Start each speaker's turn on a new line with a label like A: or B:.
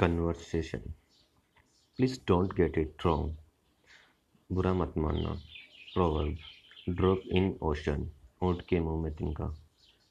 A: Conversation please don't get it wrong बुरा मत मानना। प्रोवर्ब ड्रॉप इन ओशन ऊँट के मुँह में तिनका।